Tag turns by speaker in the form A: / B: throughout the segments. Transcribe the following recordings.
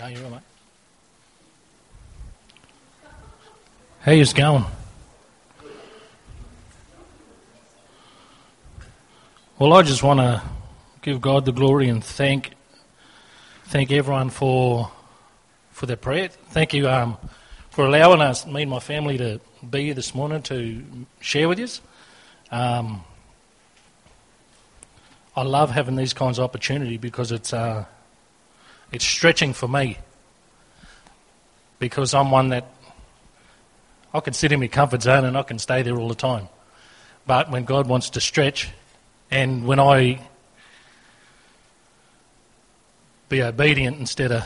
A: No, you're all right. You going? Well, I just want to give God the glory and thank thank everyone for for their prayer. Thank you um, for allowing us, me and my family, to be here this morning to share with you. Um, I love having these kinds of opportunity because it's uh, it's stretching for me. Because I'm one that I can sit in my comfort zone and I can stay there all the time. But when God wants to stretch, and when I be obedient instead of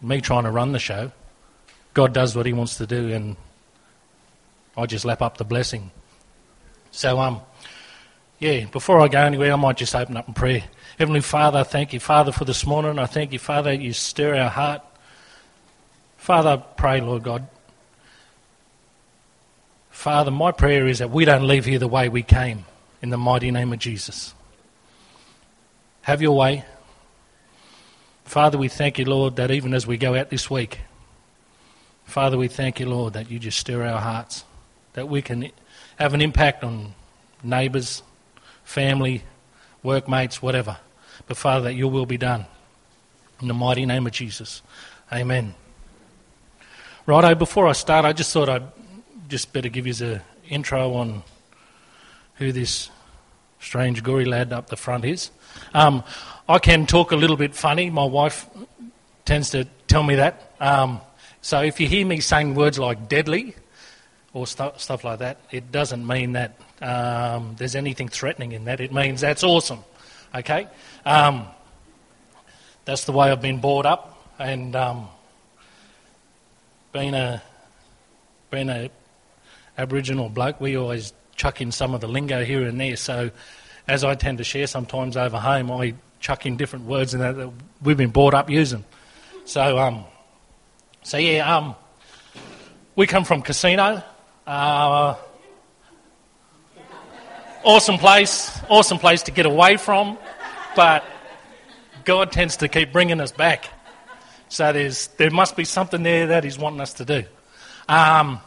A: me trying to run the show, God does what He wants to do, and I just lap up the blessing. So, um, yeah, before I go anywhere, I might just open up in prayer. Heavenly Father, I thank you, Father, for this morning. I thank you, Father, you stir our heart. Father, I pray, Lord God. Father, my prayer is that we don't leave here the way we came, in the mighty name of Jesus. Have your way. Father, we thank you, Lord, that even as we go out this week, Father, we thank you, Lord, that you just stir our hearts, that we can have an impact on neighbours, family, workmates, whatever. But Father, that your will be done. In the mighty name of Jesus. Amen. Righto, before I start, I just thought I'd just better give you an intro on who this strange gory lad up the front is. Um, I can talk a little bit funny. My wife tends to tell me that. Um, so if you hear me saying words like deadly or st- stuff like that, it doesn't mean that um, there's anything threatening in that. It means that's awesome. Okay? Um, that's the way I've been brought up. And um, being a being a Aboriginal bloke, we always chuck in some of the lingo here and there. So, as I tend to share sometimes over home, I chuck in different words that, that we've been brought up using. So, um, so yeah, um, we come from Casino. Uh, awesome place, awesome place to get away from, but God tends to keep bringing us back. So there's there must be something there that He's wanting us to do. Um,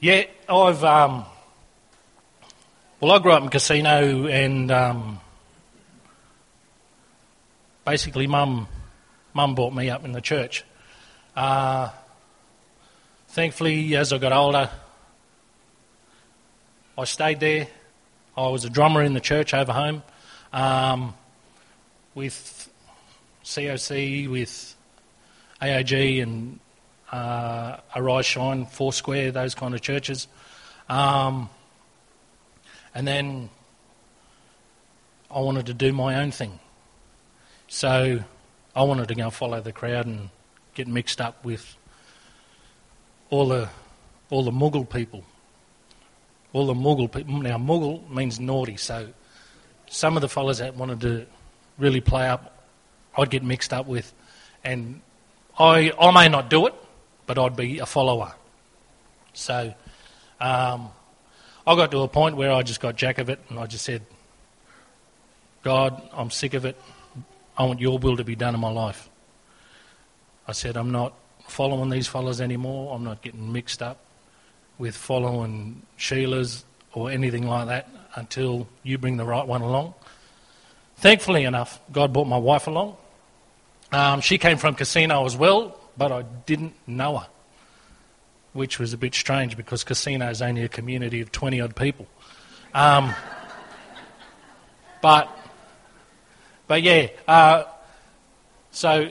A: yeah, I've um, well, I grew up in Casino, and um, basically, mum mum brought me up in the church. Uh, thankfully, as I got older, I stayed there. I was a drummer in the church over home um, with COC, with AOG, and uh, Arise Shine, Foursquare, those kind of churches. Um, and then I wanted to do my own thing. So I wanted to go follow the crowd and get mixed up with all the all the Mughal people. All the Mughal people. Now Mughal means naughty, so some of the fellas that wanted to really play up, I'd get mixed up with, and I I may not do it, but I'd be a follower. So um, I got to a point where I just got jack of it, and I just said, God, I'm sick of it. I want your will to be done in my life. I said, I'm not following these fellas anymore. I'm not getting mixed up with following Sheila's or anything like that until you bring the right one along. Thankfully enough, God brought my wife along. Um, she came from casino as well, but I didn't know her, which was a bit strange because casino is only a community of 20 odd people. Um, but, but yeah, uh, so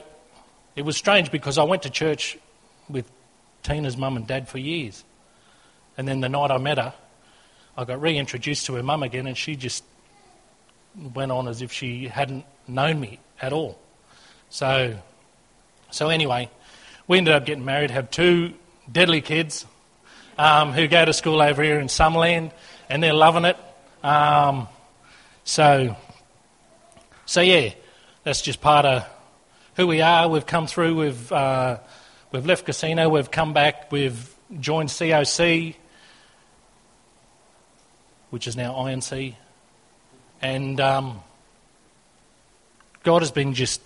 A: it was strange because I went to church with Tina's mum and dad for years. And then the night I met her, I got reintroduced to her mum again, and she just went on as if she hadn't known me at all. So, so anyway, we ended up getting married, have two deadly kids um, who go to school over here in Summerland, and they're loving it. Um, so, so yeah, that's just part of who we are. We've come through. We've uh, we've left casino. We've come back. We've joined COC, which is now INC, and um, God has been just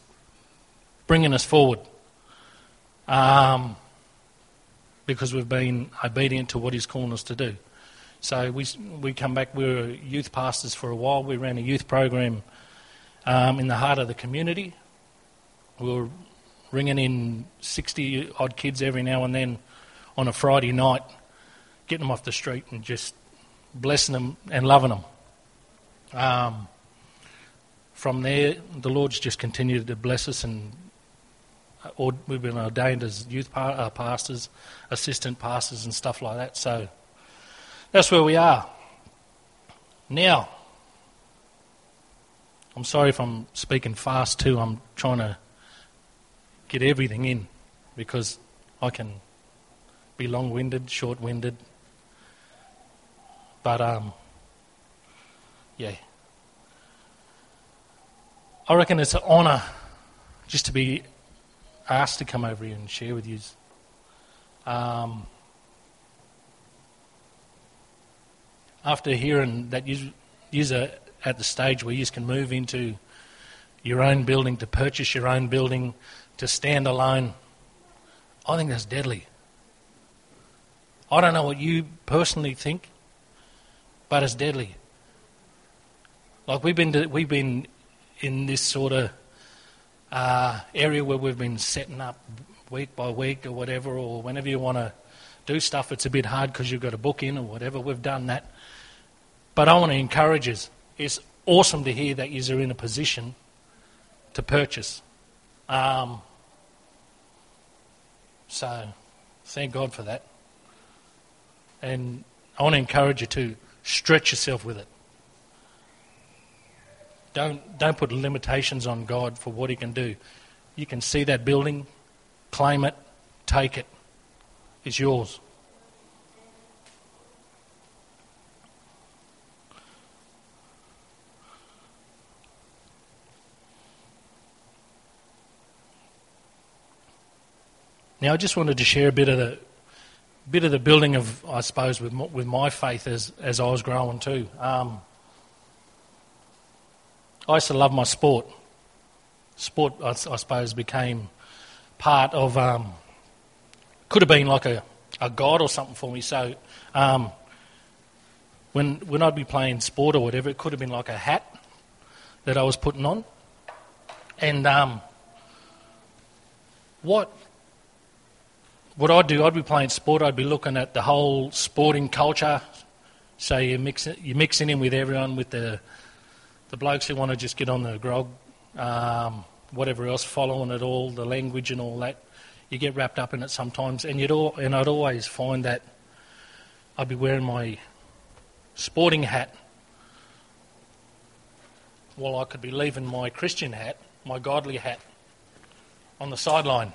A: bringing us forward. um, because we've been obedient to what He's calling us to do. So we, we come back, we were youth pastors for a while. We ran a youth program um, in the heart of the community. We were ringing in 60 odd kids every now and then on a Friday night, getting them off the street and just blessing them and loving them. Um, from there, the Lord's just continued to bless us, and uh, we've been ordained as youth uh, pastors, assistant pastors, and stuff like that. So that's where we are. Now, I'm sorry if I'm speaking fast too. I'm trying to get everything in because I can be long winded, short winded. But, um, yeah. I reckon it's an honour just to be asked to come over here and share with you. Um, after hearing that you, you're at the stage where you can move into your own building, to purchase your own building, to stand alone, I think that's deadly. I don't know what you personally think, but it's deadly. Like we've been, to, we've been in this sort of uh, area where we've been setting up week by week or whatever, or whenever you want to do stuff, it's a bit hard because you've got a book in or whatever. We've done that. But I want to encourage you. It's awesome to hear that you're in a position to purchase. Um, so, thank God for that. And I want to encourage you to stretch yourself with it. Don't, don't put limitations on God for what He can do. You can see that building, claim it, take it. It's yours. Now, I just wanted to share a bit of the bit of the building of, I suppose, with with my faith as as I was growing too. Um, I used to love my sport. Sport, I, I suppose, became part of. Um, could have been like a, a god or something for me. So, um, when when I'd be playing sport or whatever, it could have been like a hat that I was putting on. And um, what what I'd do, I'd be playing sport, I'd be looking at the whole sporting culture. So you mix it, you're mixing in with everyone, with the the blokes who want to just get on the grog, um, whatever else, following it all, the language and all that. You get wrapped up in it sometimes, and you'd all, and I'd always find that I'd be wearing my sporting hat while I could be leaving my Christian hat, my godly hat, on the sideline.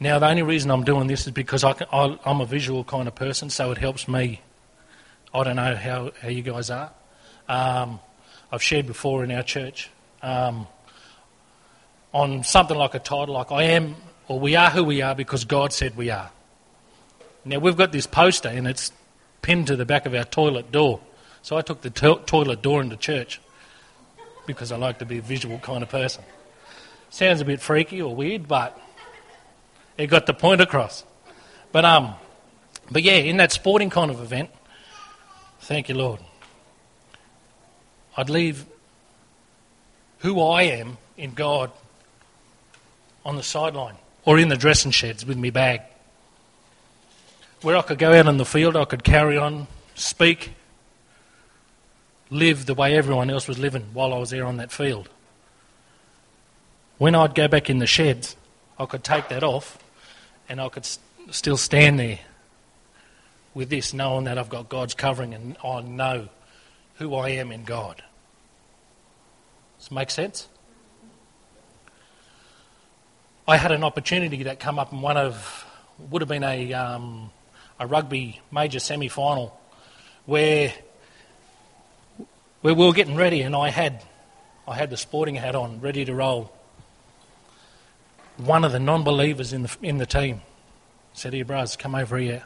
A: Now, the only reason I'm doing this is because I am a visual kind of person, so it helps me. I don't know how, how you guys are. Um, I've shared before in our church um, on something like a title, like I am, or we are who we are because God said we are. Now, we've got this poster and it's pinned to the back of our toilet door. So I took the to- toilet door into church because I like to be a visual kind of person. Sounds a bit freaky or weird, but it got the point across. But um, but yeah, in that sporting kind of event, thank you, Lord. I'd leave who I am in God on the sideline or in the dressing sheds with my bag. Where I could go out in the field, I could carry on, speak, live the way everyone else was living while I was there on that field. When I'd go back in the sheds, I could take that off and I could st- still stand there with this, knowing that I've got God's covering and I know who I am in God. Does it make sense? I had an opportunity that come up in one of would have been a um, a rugby major semi final where where we were getting ready and I had I had the sporting hat on ready to roll one of the non believers in the, in the team said, Here, brothers, come over here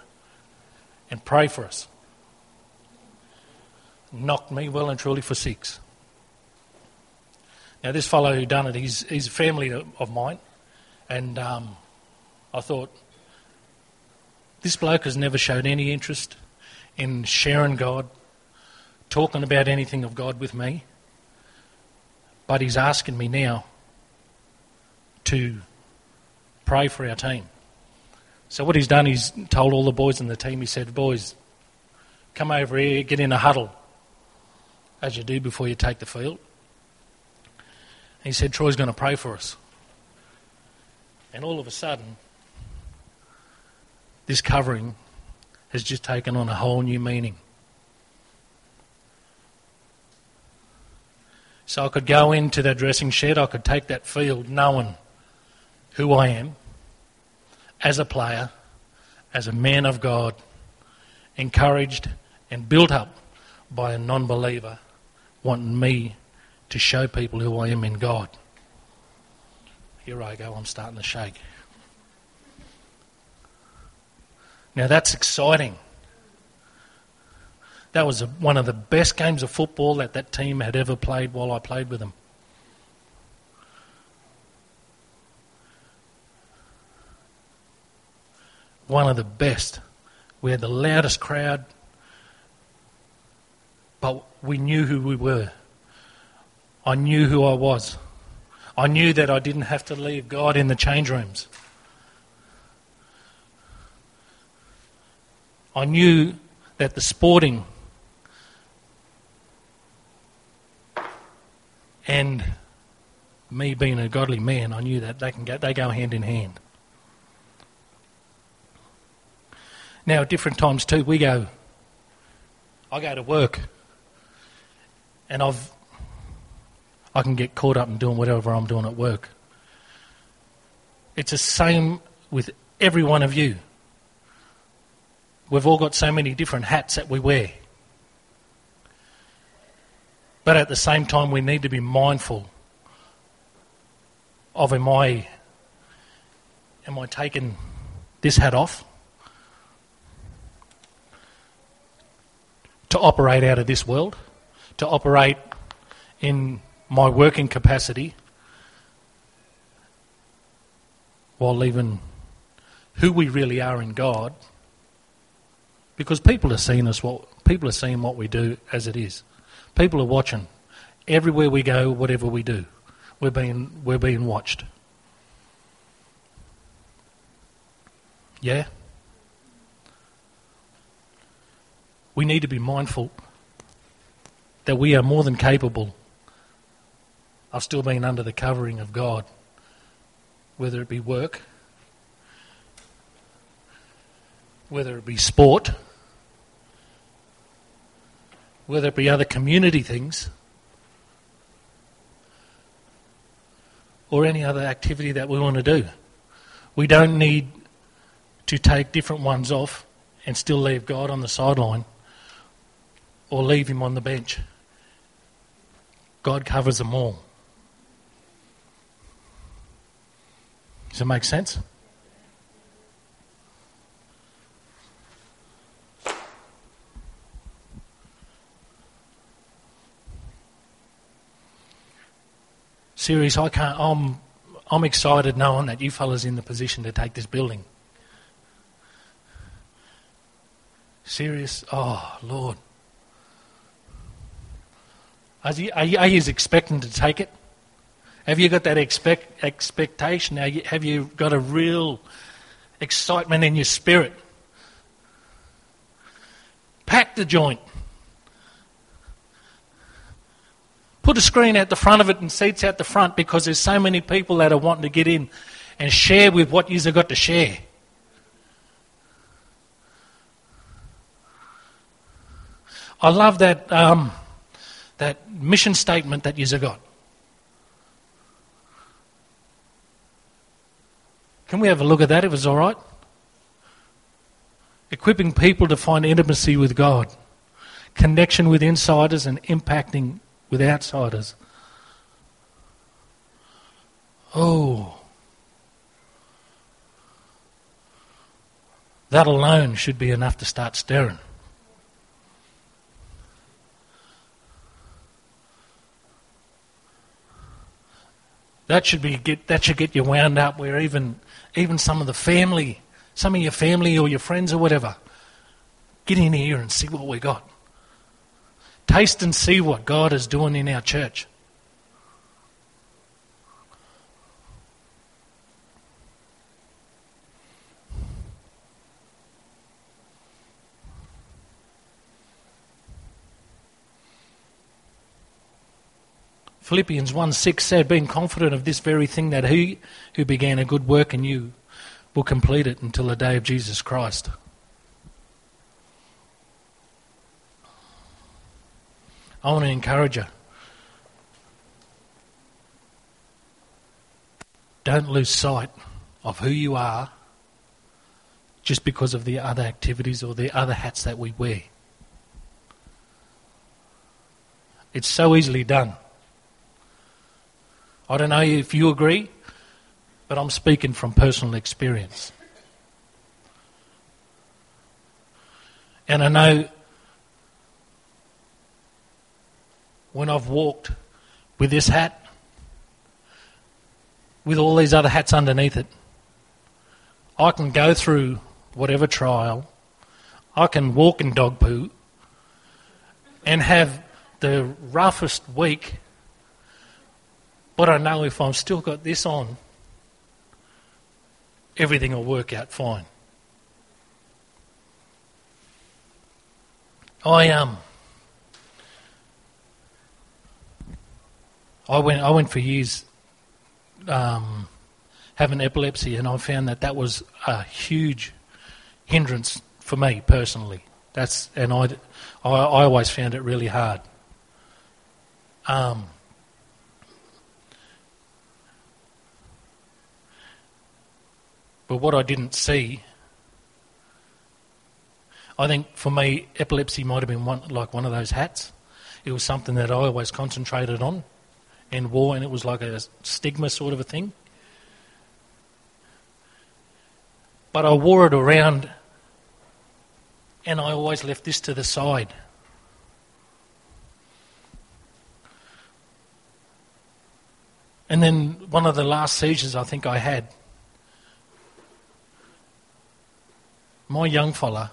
A: and pray for us. Knocked me well and truly for six. Now, this fellow who done it, he's, he's a family of mine, And um, I thought, this bloke has never showed any interest in sharing God, talking about anything of God with me. But he's asking me now to pray for our team. So what he's done, he's told all the boys in the team, he said, boys, come over here, get in a huddle, as you do before you take the field. And he said, Troy's going to pray for us. And all of a sudden, this covering has just taken on a whole new meaning. So I could go into that dressing shed, I could take that field knowing who I am as a player, as a man of God, encouraged and built up by a non believer wanting me to show people who I am in God. Here I go, I'm starting to shake. Now that's exciting. That was a, one of the best games of football that that team had ever played while I played with them. One of the best. We had the loudest crowd, but we knew who we were. I knew who I was. I knew that I didn't have to leave God in the change rooms. I knew that the sporting and me being a godly man, I knew that they can go, they go hand in hand. Now, at different times too, we go. I go to work, and I've I can get caught up in doing whatever I'm doing at work. It's the same with every one of you. We've all got so many different hats that we wear. But at the same time, we need to be mindful of am I, am I taking this hat off to operate out of this world, to operate in my working capacity while leaving who we really are in God because people are seeing us what people are seeing what we do as it is. People are watching. Everywhere we go, whatever we do. We're being we're being watched. Yeah? We need to be mindful that we are more than capable I've still being under the covering of God, whether it be work, whether it be sport, whether it be other community things, or any other activity that we want to do. We don't need to take different ones off and still leave God on the sideline or leave Him on the bench. God covers them all. Does it make sense? Series, I can't. I'm, I'm excited knowing that you fellas in the position to take this building. Serious? Oh, Lord. Are you, are you, are you expecting to take it? Have you got that expect, expectation? Have you got a real excitement in your spirit? Pack the joint. Put a screen at the front of it and seats out the front because there's so many people that are wanting to get in and share with what you've got to share. I love that, um, that mission statement that you've got. Can we have a look at that if it's all right? Equipping people to find intimacy with God, connection with insiders, and impacting with outsiders. Oh. That alone should be enough to start stirring. That should be get that should get you wound up where even even some of the family, some of your family or your friends or whatever, get in here and see what we got. Taste and see what God is doing in our church. Philippians 1 6 said, Being confident of this very thing, that he who began a good work in you will complete it until the day of Jesus Christ. I want to encourage you. Don't lose sight of who you are just because of the other activities or the other hats that we wear. It's so easily done. I don't know if you agree, but I'm speaking from personal experience. And I know when I've walked with this hat, with all these other hats underneath it, I can go through whatever trial, I can walk in dog poo and have the roughest week but I know if I've still got this on, everything will work out fine. I um I went I went for years um, having epilepsy, and I found that that was a huge hindrance for me personally. That's and I I, I always found it really hard. Um, But what I didn't see, I think for me, epilepsy might have been one, like one of those hats. It was something that I always concentrated on and wore, and it was like a stigma sort of a thing. But I wore it around, and I always left this to the side. And then one of the last seizures I think I had, my young fella,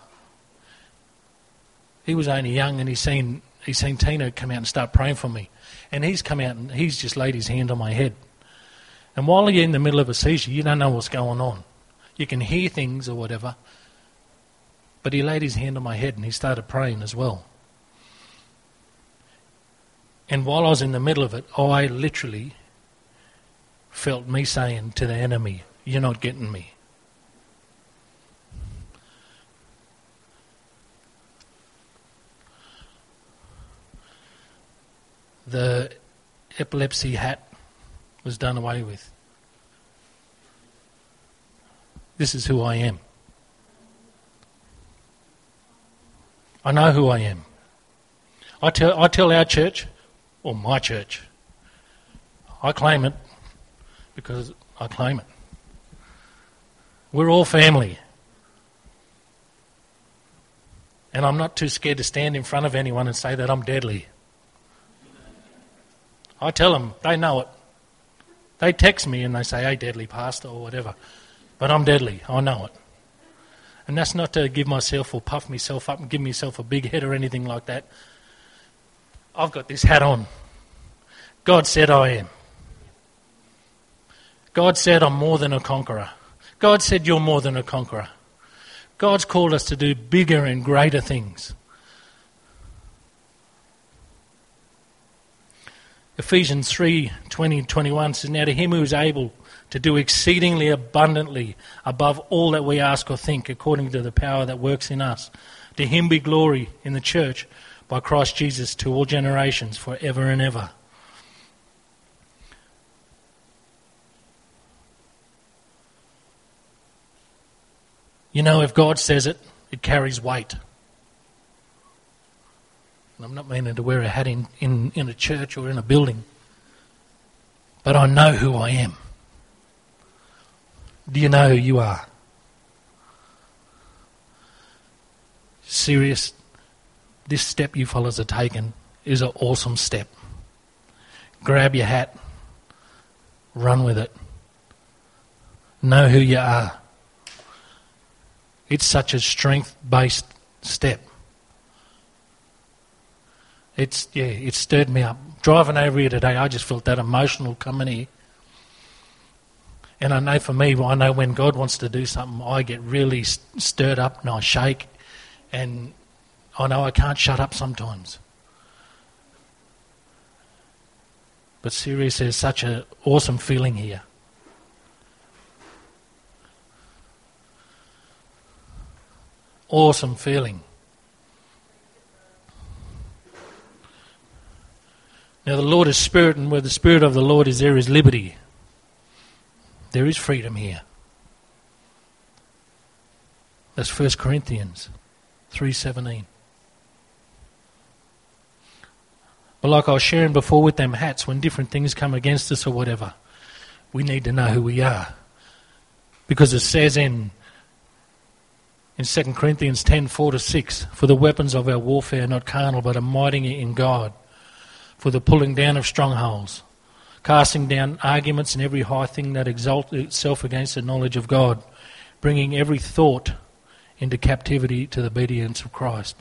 A: he was only young and he's seen, he's seen Tina come out and start praying for me. And he's come out and he's just laid his hand on my head. And while you're in the middle of a seizure, you don't know what's going on. You can hear things or whatever. But he laid his hand on my head and he started praying as well. And while I was in the middle of it, I literally felt me saying to the enemy, You're not getting me. The epilepsy hat was done away with. This is who I am. I know who I am. I tell, I tell our church, or my church, I claim it because I claim it. We're all family. And I'm not too scared to stand in front of anyone and say that I'm deadly. I tell them, they know it. They text me and they say, hey, deadly pastor, or whatever. But I'm deadly. I know it. And that's not to give myself or puff myself up and give myself a big head or anything like that. I've got this hat on. God said I am. God said I'm more than a conqueror. God said you're more than a conqueror. God's called us to do bigger and greater things. Ephesians 3 20 21 says, Now to him who is able to do exceedingly abundantly above all that we ask or think, according to the power that works in us. To him be glory in the church by Christ Jesus to all generations, forever and ever. You know, if God says it, it carries weight. And I'm not meaning to wear a hat in, in, in a church or in a building. But I know who I am. Do you know who you are? Serious, this step you fellas are taking is an awesome step. Grab your hat run with it. Know who you are. It's such a strength based step. It's yeah, it stirred me up. Driving over here today, I just felt that emotional coming here. And I know for me, I know when God wants to do something, I get really stirred up and I shake, and I know I can't shut up sometimes. But seriously, there's such an awesome feeling here. Awesome feeling. Now, the Lord is Spirit, and where the Spirit of the Lord is, there is liberty. There is freedom here. That's 1 Corinthians 3.17. But like I was sharing before with them hats, when different things come against us or whatever, we need to know who we are. Because it says in in 2 Corinthians ten four to 6, For the weapons of our warfare are not carnal, but are mighty in God, for the pulling down of strongholds, casting down arguments and every high thing that exalts itself against the knowledge of God, bringing every thought into captivity to the obedience of Christ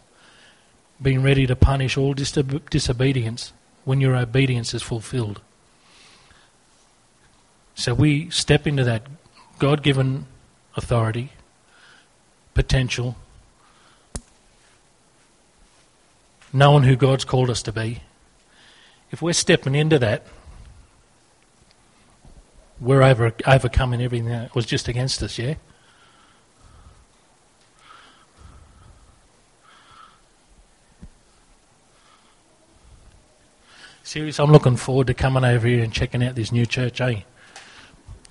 A: being ready to punish all disobedience when your obedience is fulfilled. So we step into that God given authority, potential, knowing who God's called us to be. If we're stepping into that, we're over, overcoming everything that was just against us, yeah? Serious, I'm looking forward to coming over here and checking out this new church, eh?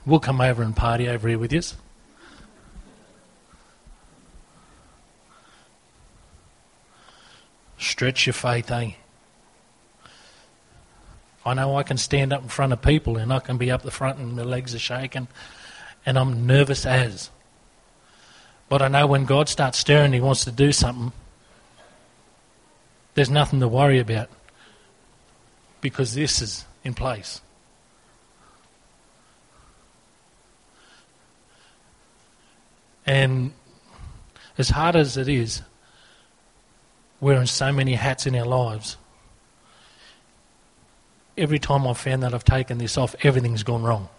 A: We'll come over and party over here with you. Stretch your faith, eh? I know I can stand up in front of people and I can be up the front and my legs are shaking and I'm nervous as. But I know when God starts stirring, He wants to do something, there's nothing to worry about because this is in place. And as hard as it is, wearing so many hats in our lives, every time I've found that I've taken this off, everything's gone wrong.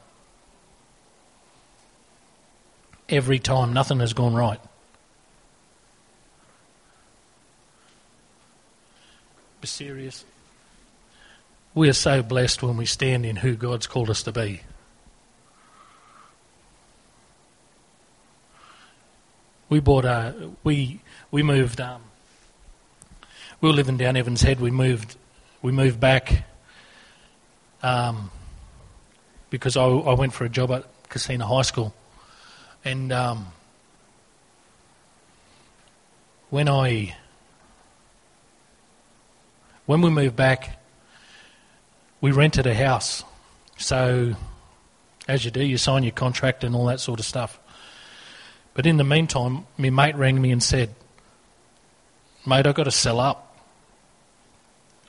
A: Every time, nothing has gone right. Be serious. We are so blessed when we stand in who God's called us to be. We bought a we we moved um, we were living down Evans Head. We moved we moved back um, because I, I went for a job at Casino High School, and um, when I when we moved back, we rented a house. So, as you do, you sign your contract and all that sort of stuff. But in the meantime, my mate rang me and said, Mate, I've got to sell up.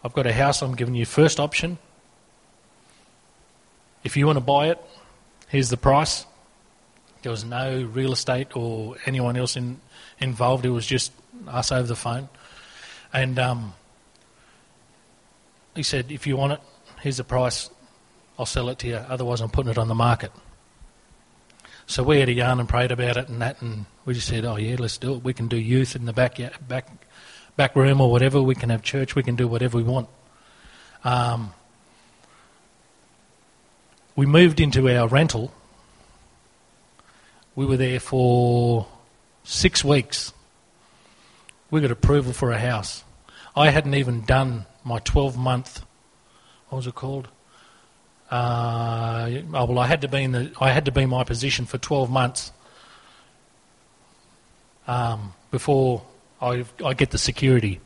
A: I've got a house, I'm giving you first option. If you want to buy it, here's the price. There was no real estate or anyone else in, involved, it was just us over the phone. And um, he said, If you want it, here's the price, I'll sell it to you, otherwise I'm putting it on the market. So we had a yarn and prayed about it and that, and we just said, oh yeah, let's do it. We can do youth in the back, back, back room or whatever. We can have church. We can do whatever we want. Um, we moved into our rental. We were there for six weeks. We got approval for a house. I hadn't even done my 12 month what was it called? Uh, oh, well, I had to be in the I had to be in my position for 12 months um, before I, I get the security.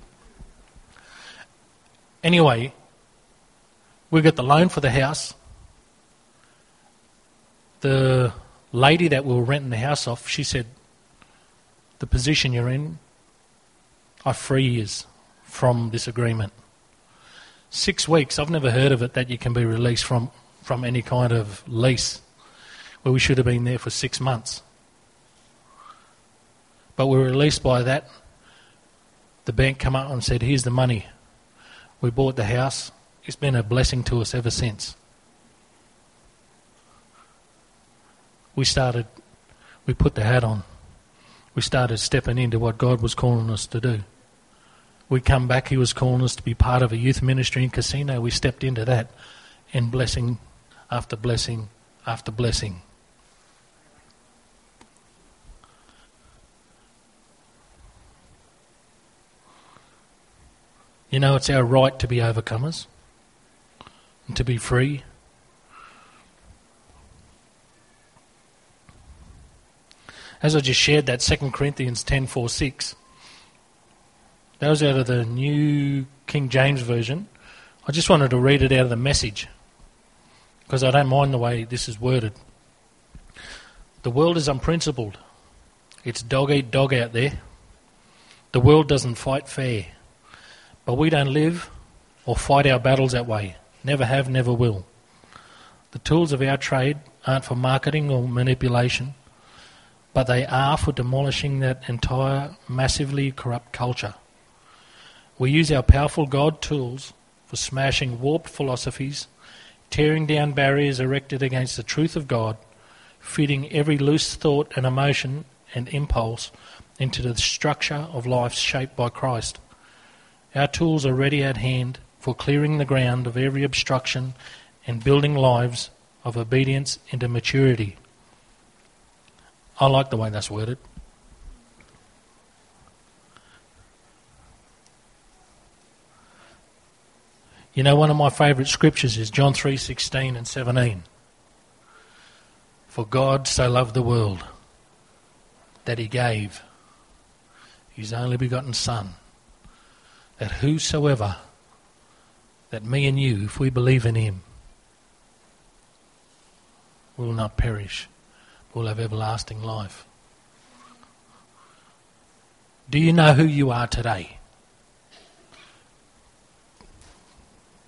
A: Anyway, we got the loan for the house. The lady that we were renting the house off, she said, "The position you're in, I free you from this agreement." six weeks. I've never heard of it that you can be released from from any kind of lease where we should have been there for six months. But we were released by that. The bank come up and said, Here's the money. We bought the house. It's been a blessing to us ever since. We started, we put the hat on. We started stepping into what God was calling us to do. We come back, He was calling us to be part of a youth ministry in Casino. We stepped into that and blessing after blessing after blessing. You know, it's our right to be overcomers and to be free. As I just shared that 2 Corinthians 10 4 6, that was out of the New King James Version. I just wanted to read it out of the message because I don't mind the way this is worded. The world is unprincipled. It's dog eat dog out there. The world doesn't fight fair. But we don't live or fight our battles that way. Never have, never will. The tools of our trade aren't for marketing or manipulation, but they are for demolishing that entire massively corrupt culture. We use our powerful God tools for smashing warped philosophies, tearing down barriers erected against the truth of God, feeding every loose thought and emotion and impulse into the structure of life shaped by Christ. Our tools are ready at hand for clearing the ground of every obstruction and building lives of obedience into maturity. I like the way that's worded. You know, one of my favourite scriptures is John 3:16 and 17. For God so loved the world that he gave his only begotten son that whosoever, that me and you, if we believe in him, will not perish, will have everlasting life. Do you know who you are today?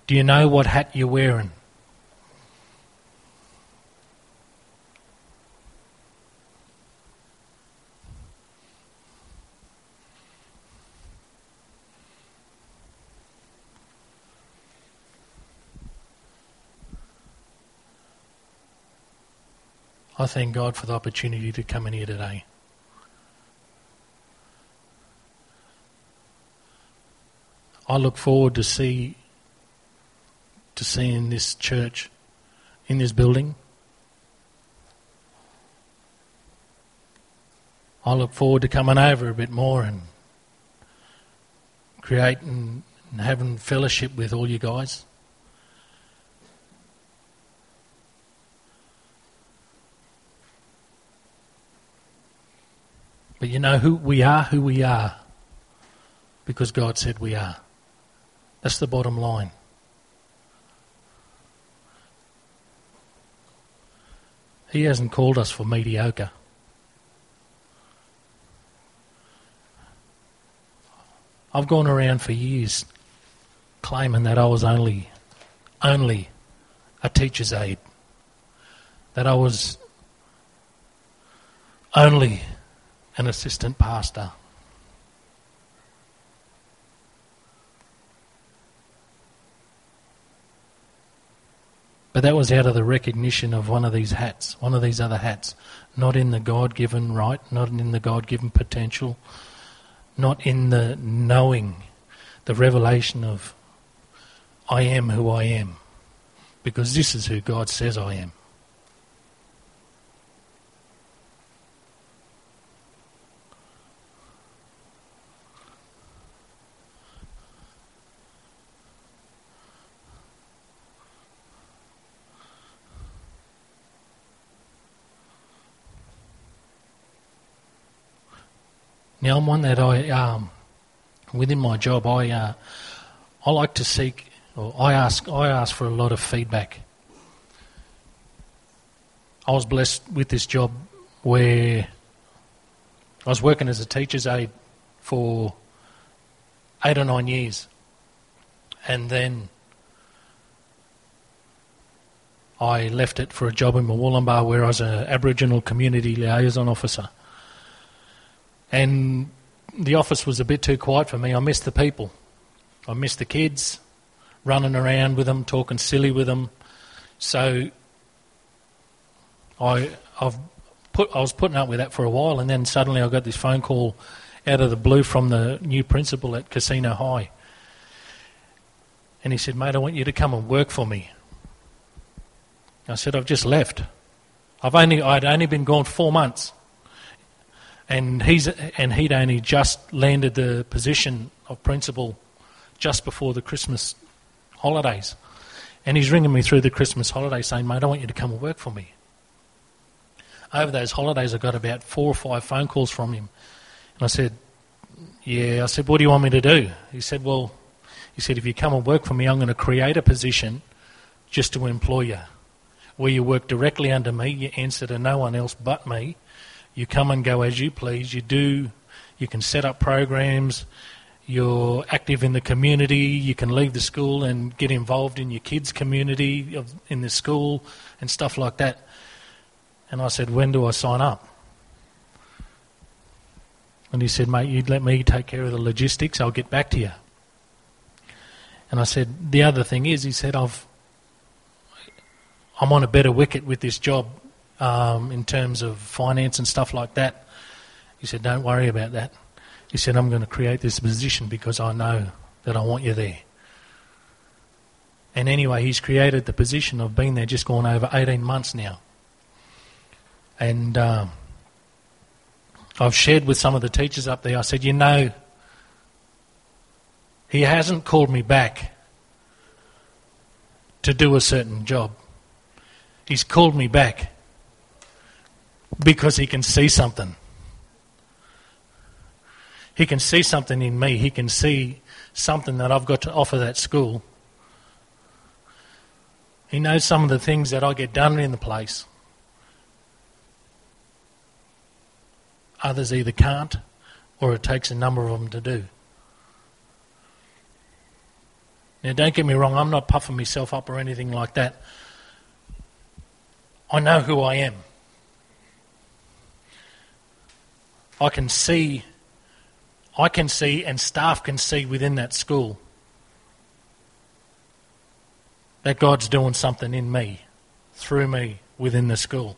A: Do you know what hat you're wearing? I thank God for the opportunity to come in here today. I look forward to see to seeing this church in this building. I look forward to coming over a bit more and creating and having fellowship with all you guys. But you know who we are who we are because God said we are. That's the bottom line. He hasn't called us for mediocre. I've gone around for years claiming that I was only only a teacher's aide. That I was only an assistant pastor. But that was out of the recognition of one of these hats, one of these other hats. Not in the God given right, not in the God given potential, not in the knowing, the revelation of I am who I am. Because this is who God says I am. Now, I'm one that I, um, within my job, I, uh, I like to seek, or I ask, I ask for a lot of feedback. I was blessed with this job where I was working as a teacher's aide for eight or nine years, and then I left it for a job in Murwillumbah where I was an Aboriginal community liaison officer. And the office was a bit too quiet for me. I missed the people. I missed the kids, running around with them, talking silly with them. So I, I've put, I was putting up with that for a while, and then suddenly I got this phone call out of the blue from the new principal at Casino High. And he said, Mate, I want you to come and work for me. I said, I've just left. I've only, I'd only been gone four months. And, he's, and he'd only just landed the position of principal just before the Christmas holidays. And he's ringing me through the Christmas holidays saying, Mate, I want you to come and work for me. Over those holidays, I got about four or five phone calls from him. And I said, Yeah. I said, What do you want me to do? He said, Well, he said, If you come and work for me, I'm going to create a position just to employ you. Where you work directly under me, you answer to no one else but me. You come and go as you please. You do, you can set up programs, you're active in the community, you can leave the school and get involved in your kids' community of, in the school and stuff like that. And I said, When do I sign up? And he said, Mate, you'd let me take care of the logistics, I'll get back to you. And I said, The other thing is, he said, I've, I'm on a better wicket with this job um, in terms of finance and stuff like that. He said, Don't worry about that. He said, I'm going to create this position because I know that I want you there. And anyway, he's created the position. I've been there just gone over 18 months now. And um, I've shared with some of the teachers up there, I said, you know, he hasn't called me back to do a certain job. He's called me back because he can see something. He can see something in me. He can see something that I've got to offer that school. He knows some of the things that I get done in the place. Others either can't or it takes a number of them to do. Now, don't get me wrong, I'm not puffing myself up or anything like that. I know who I am. I can see, I can see, and staff can see within that school that God's doing something in me, through me, within the school.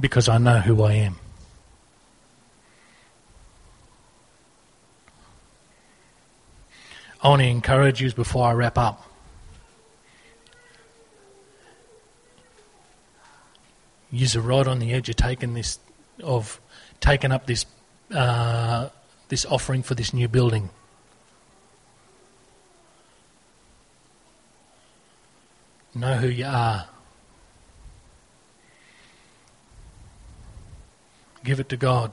A: because I know who I am. I want to encourage you before I wrap up. You're right on the edge of taking this, of taking up this, uh, this offering for this new building. Know who you are. Give it to God.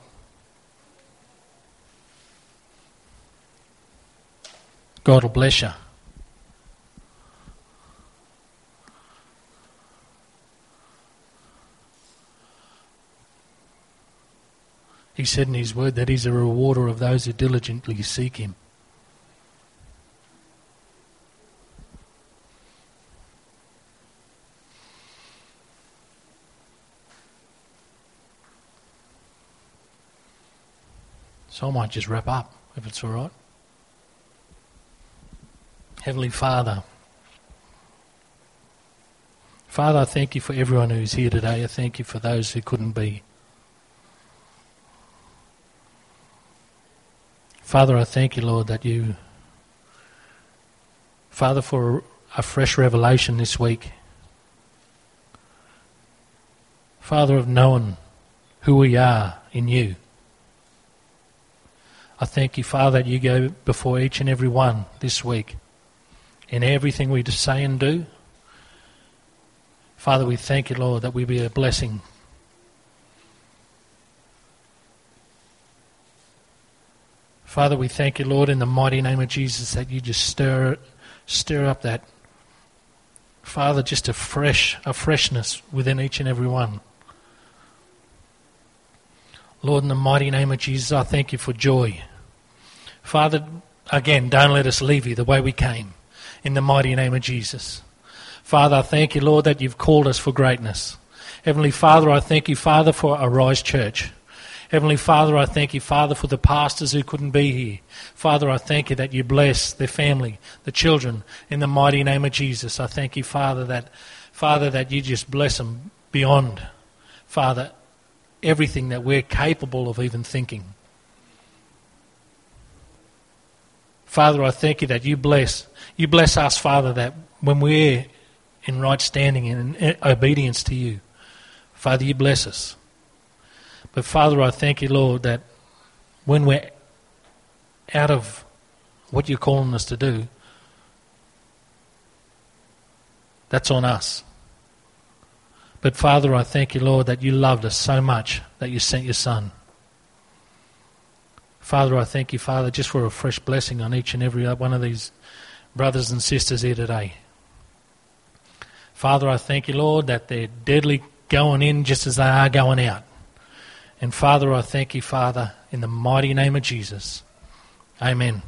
A: God will bless you. He said in His word that He's a rewarder of those who diligently seek Him. So I might just wrap up, if it's all right. Heavenly Father, Father, I thank you for everyone who's here today. I thank you for those who couldn't be. Father, I thank you, Lord, that you, Father, for a fresh revelation this week. Father, of knowing who we are in you. I thank you, Father, that you go before each and every one this week in everything we say and do. Father, we thank you, Lord, that we be a blessing. Father, we thank you, Lord, in the mighty name of Jesus, that you just stir, stir up that, Father, just a fresh, a freshness within each and every one. Lord, in the mighty name of Jesus, I thank you for joy. Father, again, don't let us leave you the way we came. in the mighty name of Jesus. Father, I thank you, Lord, that you've called us for greatness. Heavenly Father, I thank you, Father, for Arise Church. Heavenly Father, I thank you, Father, for the pastors who couldn't be here. Father, I thank you that you bless their family, the children, in the mighty name of Jesus. I thank you, Father, that Father, that you just bless them beyond, Father, everything that we're capable of even thinking. Father, I thank you that you bless. You bless us, Father, that when we're in right standing and in obedience to you, Father, you bless us. But Father, I thank you, Lord, that when we're out of what you're calling us to do, that's on us. But Father, I thank you, Lord, that you loved us so much that you sent your Son. Father, I thank you, Father, just for a fresh blessing on each and every one of these brothers and sisters here today. Father, I thank you, Lord, that they're deadly going in just as they are going out. And Father, I thank you, Father, in the mighty name of Jesus. Amen.